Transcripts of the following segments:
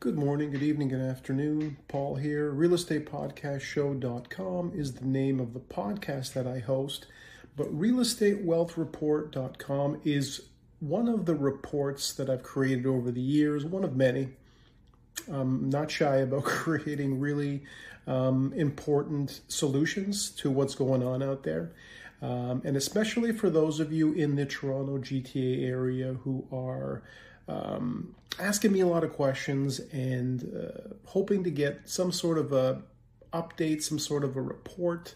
Good morning, good evening, good afternoon. Paul here. RealEstatePodcastShow.com is the name of the podcast that I host, but RealEstateWealthReport.com is one of the reports that I've created over the years, one of many. I'm not shy about creating really um, important solutions to what's going on out there. Um, and especially for those of you in the Toronto GTA area who are um, asking me a lot of questions and uh, hoping to get some sort of a update, some sort of a report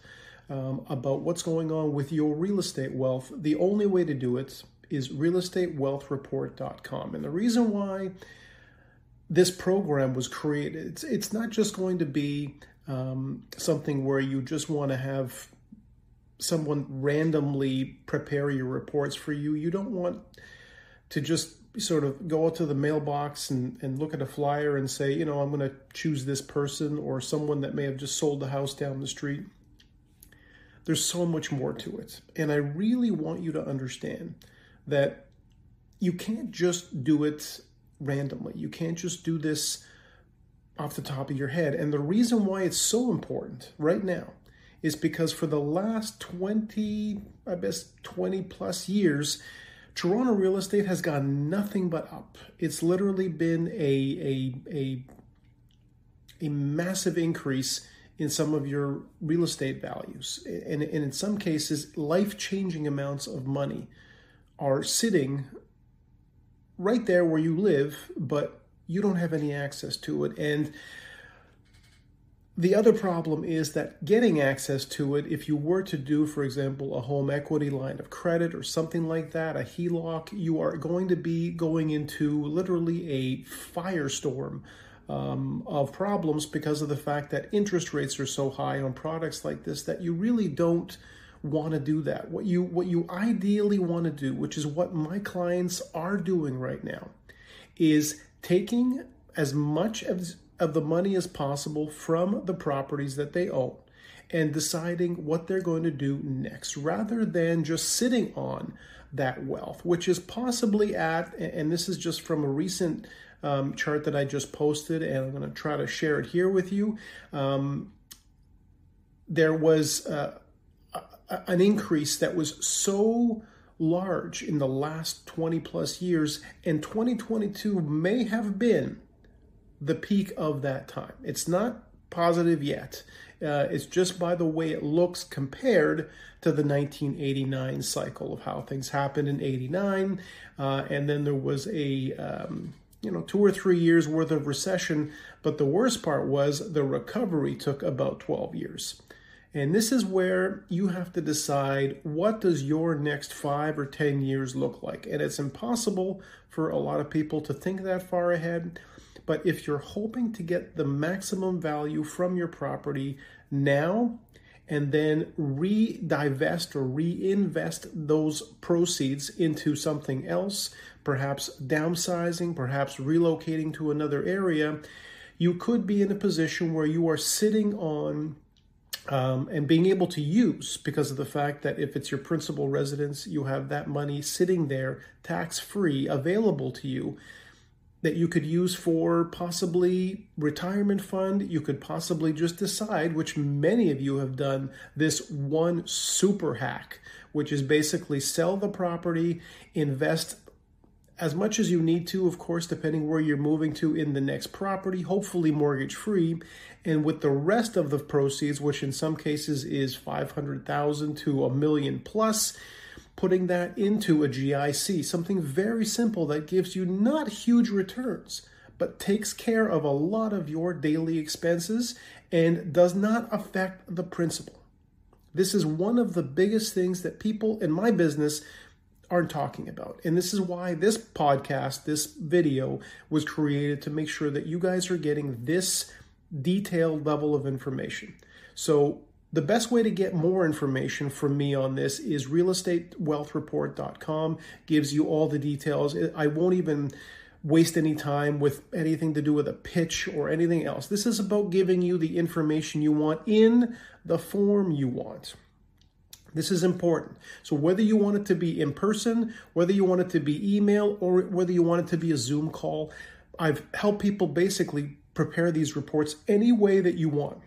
um, about what's going on with your real estate wealth. The only way to do it is realestatewealthreport.com. And the reason why this program was created, it's, it's not just going to be um, something where you just want to have someone randomly prepare your reports for you. You don't want to just sort of go out to the mailbox and, and look at a flyer and say, you know, I'm going to choose this person or someone that may have just sold the house down the street. There's so much more to it. And I really want you to understand that you can't just do it randomly. You can't just do this off the top of your head. And the reason why it's so important right now is because for the last 20, I guess 20 plus years, Toronto real estate has gone nothing but up. It's literally been a, a, a, a massive increase in some of your real estate values. And, and in some cases, life changing amounts of money are sitting right there where you live, but you don't have any access to it. And the other problem is that getting access to it, if you were to do, for example, a home equity line of credit or something like that, a HELOC, you are going to be going into literally a firestorm um, of problems because of the fact that interest rates are so high on products like this that you really don't want to do that. What you what you ideally want to do, which is what my clients are doing right now, is taking as much as of the money as possible from the properties that they own and deciding what they're going to do next rather than just sitting on that wealth, which is possibly at, and this is just from a recent um, chart that I just posted, and I'm going to try to share it here with you. Um, there was uh, an increase that was so large in the last 20 plus years, and 2022 may have been the peak of that time. It's not positive yet. Uh, it's just by the way it looks compared to the 1989 cycle of how things happened in 89. Uh, and then there was a, um, you know, two or three years worth of recession. But the worst part was the recovery took about 12 years. And this is where you have to decide what does your next five or 10 years look like. And it's impossible for a lot of people to think that far ahead. But if you're hoping to get the maximum value from your property now, and then re-divest or reinvest those proceeds into something else, perhaps downsizing, perhaps relocating to another area, you could be in a position where you are sitting on um, and being able to use because of the fact that if it's your principal residence, you have that money sitting there tax free available to you that you could use for possibly retirement fund. You could possibly just decide, which many of you have done, this one super hack, which is basically sell the property, invest as much as you need to, of course, depending where you're moving to in the next property, hopefully mortgage free. And with the rest of the proceeds, which in some cases is 500,000 to a million plus, putting that into a GIC, something very simple that gives you not huge returns, but takes care of a lot of your daily expenses and does not affect the principal. This is one of the biggest things that people in my business aren't talking about. And this is why this podcast, this video was created to make sure that you guys are getting this detailed level of information. So the best way to get more information from me on this is realestatewealthreport.com gives you all the details. I won't even waste any time with anything to do with a pitch or anything else. This is about giving you the information you want in the form you want. This is important. So whether you want it to be in person, whether you want it to be email, or whether you want it to be a Zoom call, I've helped people basically prepare these reports any way that you want.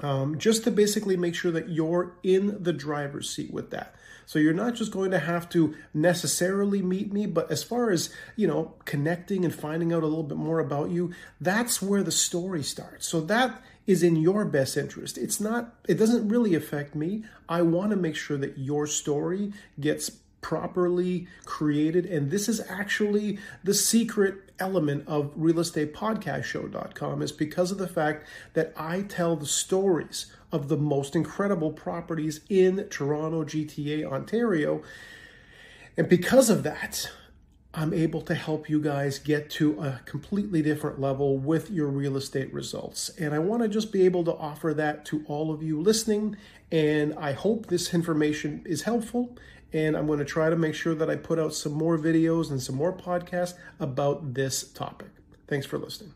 Um, just to basically make sure that you're in the driver's seat with that. So you're not just going to have to necessarily meet me, but as far as, you know, connecting and finding out a little bit more about you, that's where the story starts. So that is in your best interest. It's not, it doesn't really affect me. I want to make sure that your story gets properly created. And this is actually the secret element of realestatepodcastshow.com is because of the fact that I tell the stories of the most incredible properties in Toronto, GTA, Ontario. And because of that, I'm able to help you guys get to a completely different level with your real estate results. And I want to just be able to offer that to all of you listening. And I hope this information is helpful and I'm going to try to make sure that I put out some more videos and some more podcasts about this topic. Thanks for listening.